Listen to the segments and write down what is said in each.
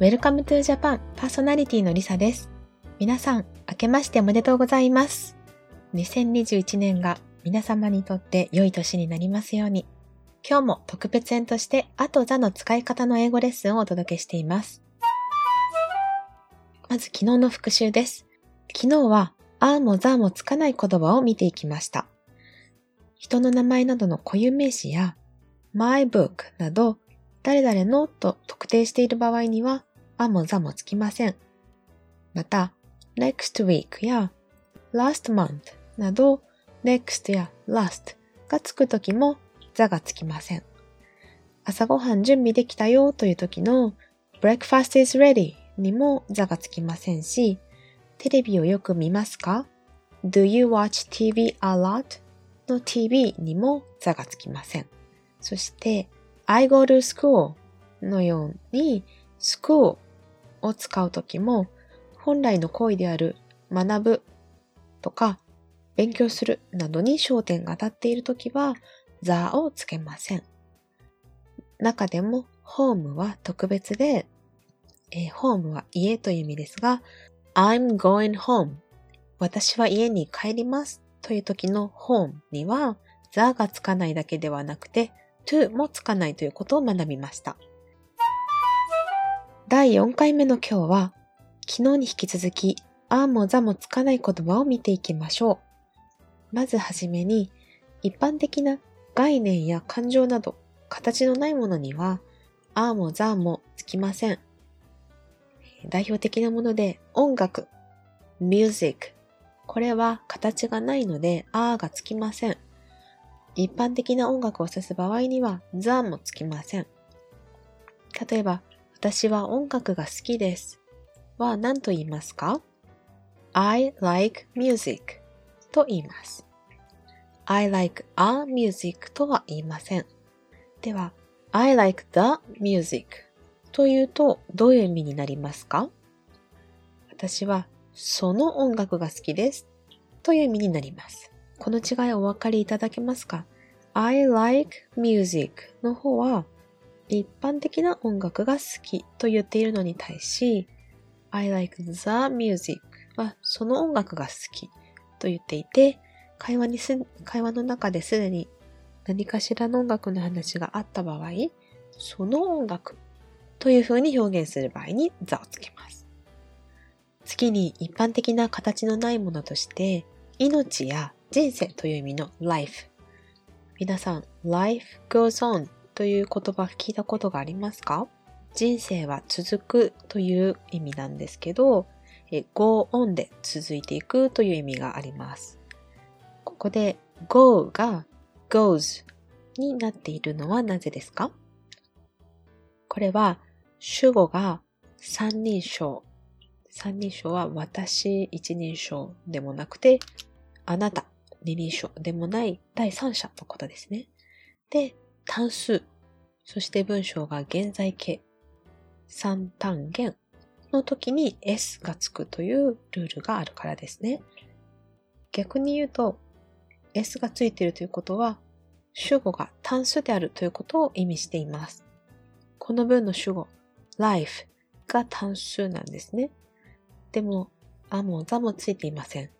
Welcome to Japan パーソナリティのりさです。皆さん、明けましておめでとうございます。2021年が皆様にとって良い年になりますように。今日も特別編としてあとザの使い方の英語レッスンをお届けしています。まず昨日の復習です。昨日はあーもザーもつかない言葉を見ていきました。人の名前などの固有名詞や my book など誰々のと特定している場合にはあもざもつきません。また、next week や last month など next や last がつくときもザがつきません。朝ごはん準備できたよという時の breakfast is ready にもザがつきませんし、テレビをよく見ますか ?Do you watch TV a lot? の TV にもザがつきません。そして、I go to school のように school を使うときも本来の行為である学ぶとか勉強するなどに焦点が当たっているときは the をつけません。中でも home は特別で、えー、home は家という意味ですが I'm going home 私は家に帰りますという時の home には the がつかないだけではなくて to もつかないということを学びました。第4回目の今日は昨日に引き続きあーもざもつかない言葉を見ていきましょう。まずはじめに一般的な概念や感情など形のないものにはあーもざーもつきません。代表的なもので音楽、music。これは形がないのであーがつきません。一般的な音楽を指す場合には the もつきません。例えば、私は音楽が好きですは何と言いますか ?I like music と言います。I like a music とは言いません。では、I like the music というとどういう意味になりますか？私はその音楽が好きですという意味になります。この違いお分かりいただけますか ?I like music の方は一般的な音楽が好きと言っているのに対し I like the music はその音楽が好きと言っていて会話にす、会話の中ですでに何かしらの音楽の話があった場合、その音楽という風に表現する場合に座をつけます。次に一般的な形のないものとして、命や人生という意味の life。皆さん、life goes on という言葉聞いたことがありますか？人生は続くという意味なんですけど、go on で続いていくという意味があります。ここで go が goes になっているのはなぜですか？これは主語が三人称。三人称は私一人称でもなくて、あなた二人称でもない第三者のことですね。で、単数。そして文章が現在形。三単元の時に s がつくというルールがあるからですね。逆に言うと、s がついているということは、主語が単数であるということを意味しています。この文の主語、life が単数なんですね。でも、あもざもついていません。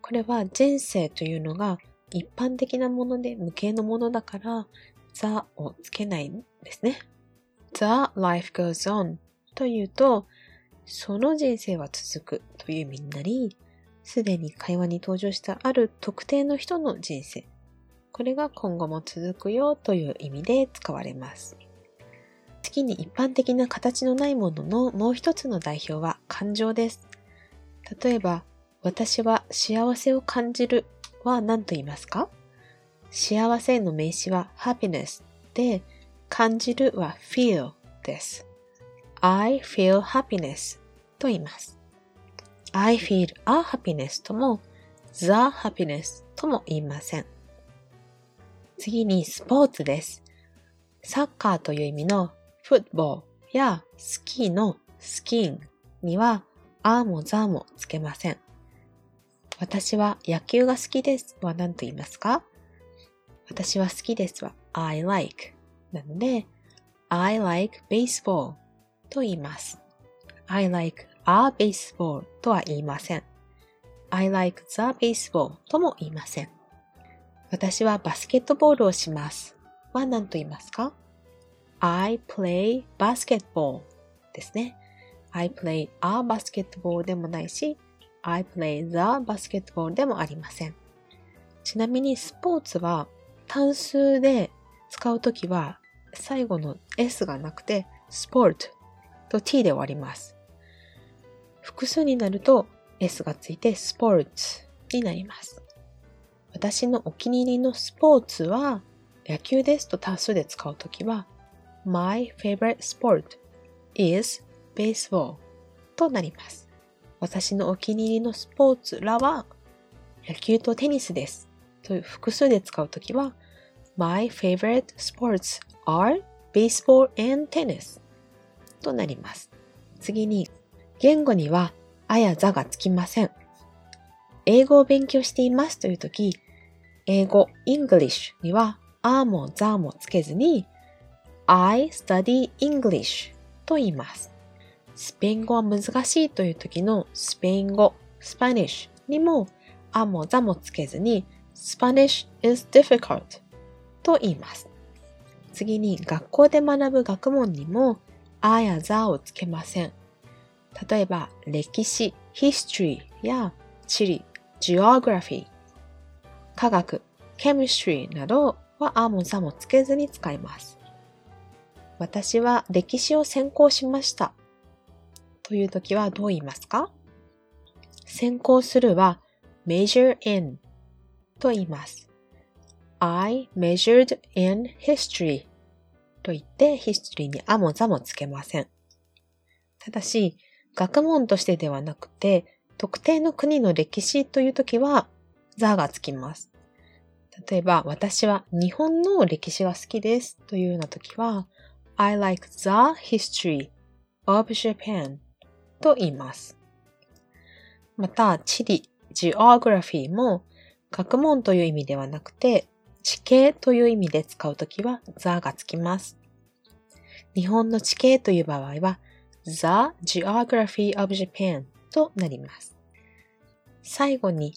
これは人生というのが一般的なもので無形のものだから、the をつけないんですね。the life goes on というと、その人生は続くという意味になり、すでに会話に登場したある特定の人の人生。これが今後も続くよという意味で使われます。次に一般的な形のないもののもう一つの代表は感情です。例えば、私は幸せを感じるは何と言いますか？幸せの名詞は happiness で、感じるは feel です。I feel happiness と言います。I feel a happiness とも the happiness とも言いません。次にスポーツです。サッカーという意味のフットボールやスキーのスキーンにはあもザーもつけません。私は野球が好きですは何と言いますか私は好きですは I like なので I like baseball と言います。I like a baseball とは言いません。I like the baseball とも言いません。私はバスケットボールをします。は何と言いますか ?I play basketball ですね。I play a basketball でもないし、I play the basketball でもありません。ちなみにスポーツは単数で使うときは最後の S がなくて sport と t で終わります。複数になると S がついて sports になります。私のお気に入りのスポーツは野球ですと単数で使うときは My favorite sport is baseball となります。私のお気に入りのスポーツらは野球とテニスです。という複数で使うときは My favorite sports are baseball and tennis となります。次に、言語にはあやざがつきません。英語を勉強していますというとき、英語 English にはあもざもつけずに I study English と言います。スペイン語は難しいという時のスペイン語 Spanish にもあもざもつけずに Spanish is difficult と言います。次に学校で学ぶ学問にもあやざをつけません。例えば歴史 history や地理 geography 科学 chemistry などはあもざもつけずに使います。私は歴史を専攻しましたという時はどう言いますか？専攻するは major in と言います。I measured in history と言って history にあもざもつけません。ただし、学問としてではなくて、特定の国の歴史という時は、ザがつきます。例えば、私は日本の歴史が好きですというような時は、I like the history of Japan と言います。また、地理、geography も学問という意味ではなくて、地形という意味で使うときは the がつきます。日本の地形という場合は The Geography of Japan となります。最後に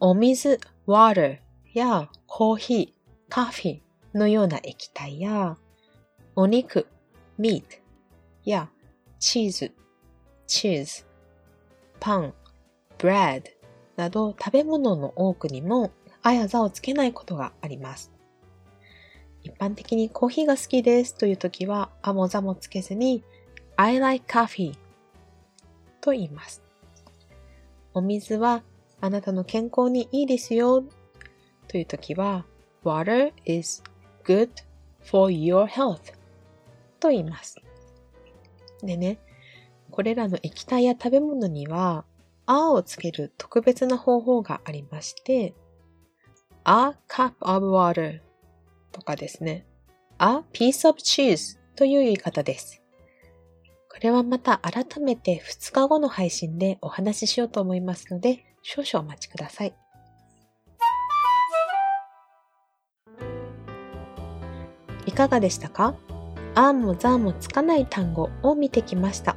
お水 water やコーヒー、カフェのような液体やお肉 meat やチーズ cheese パン bread など食べ物の多くにもあやざをつけないことがあります。一般的にコーヒーが好きですという時は、あもざもつけずに、I like coffee と言います。お水はあなたの健康にいいですよという時は、Water is good for your health と言います。でね、これらの液体や食べ物には、あをつける特別な方法がありまして、a cup of water とかですね。a piece of cheese という言い方です。これはまた改めて2日後の配信でお話ししようと思いますので、少々お待ちください。いかがでしたか？あーもザーもつかない単語を見てきました。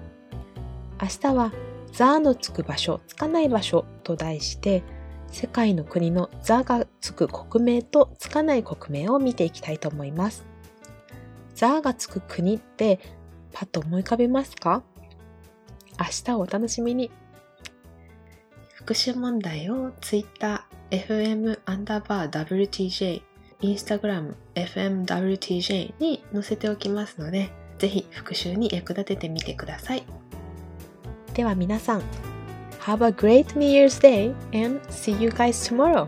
明日はザーのつく場所、つかない場所と題して、世界の国の座がつく国名とつかない国名を見ていきたいと思います。座がつく国ってパッと思い浮かべますか？明日をお楽しみに。復習問題を Twitter、FM アンダーバー WTJ、Instagram、FMWTJ に載せておきますので、ぜひ復習に役立ててみてください。では皆さん、Have a great New Year's Day and see you guys tomorrow.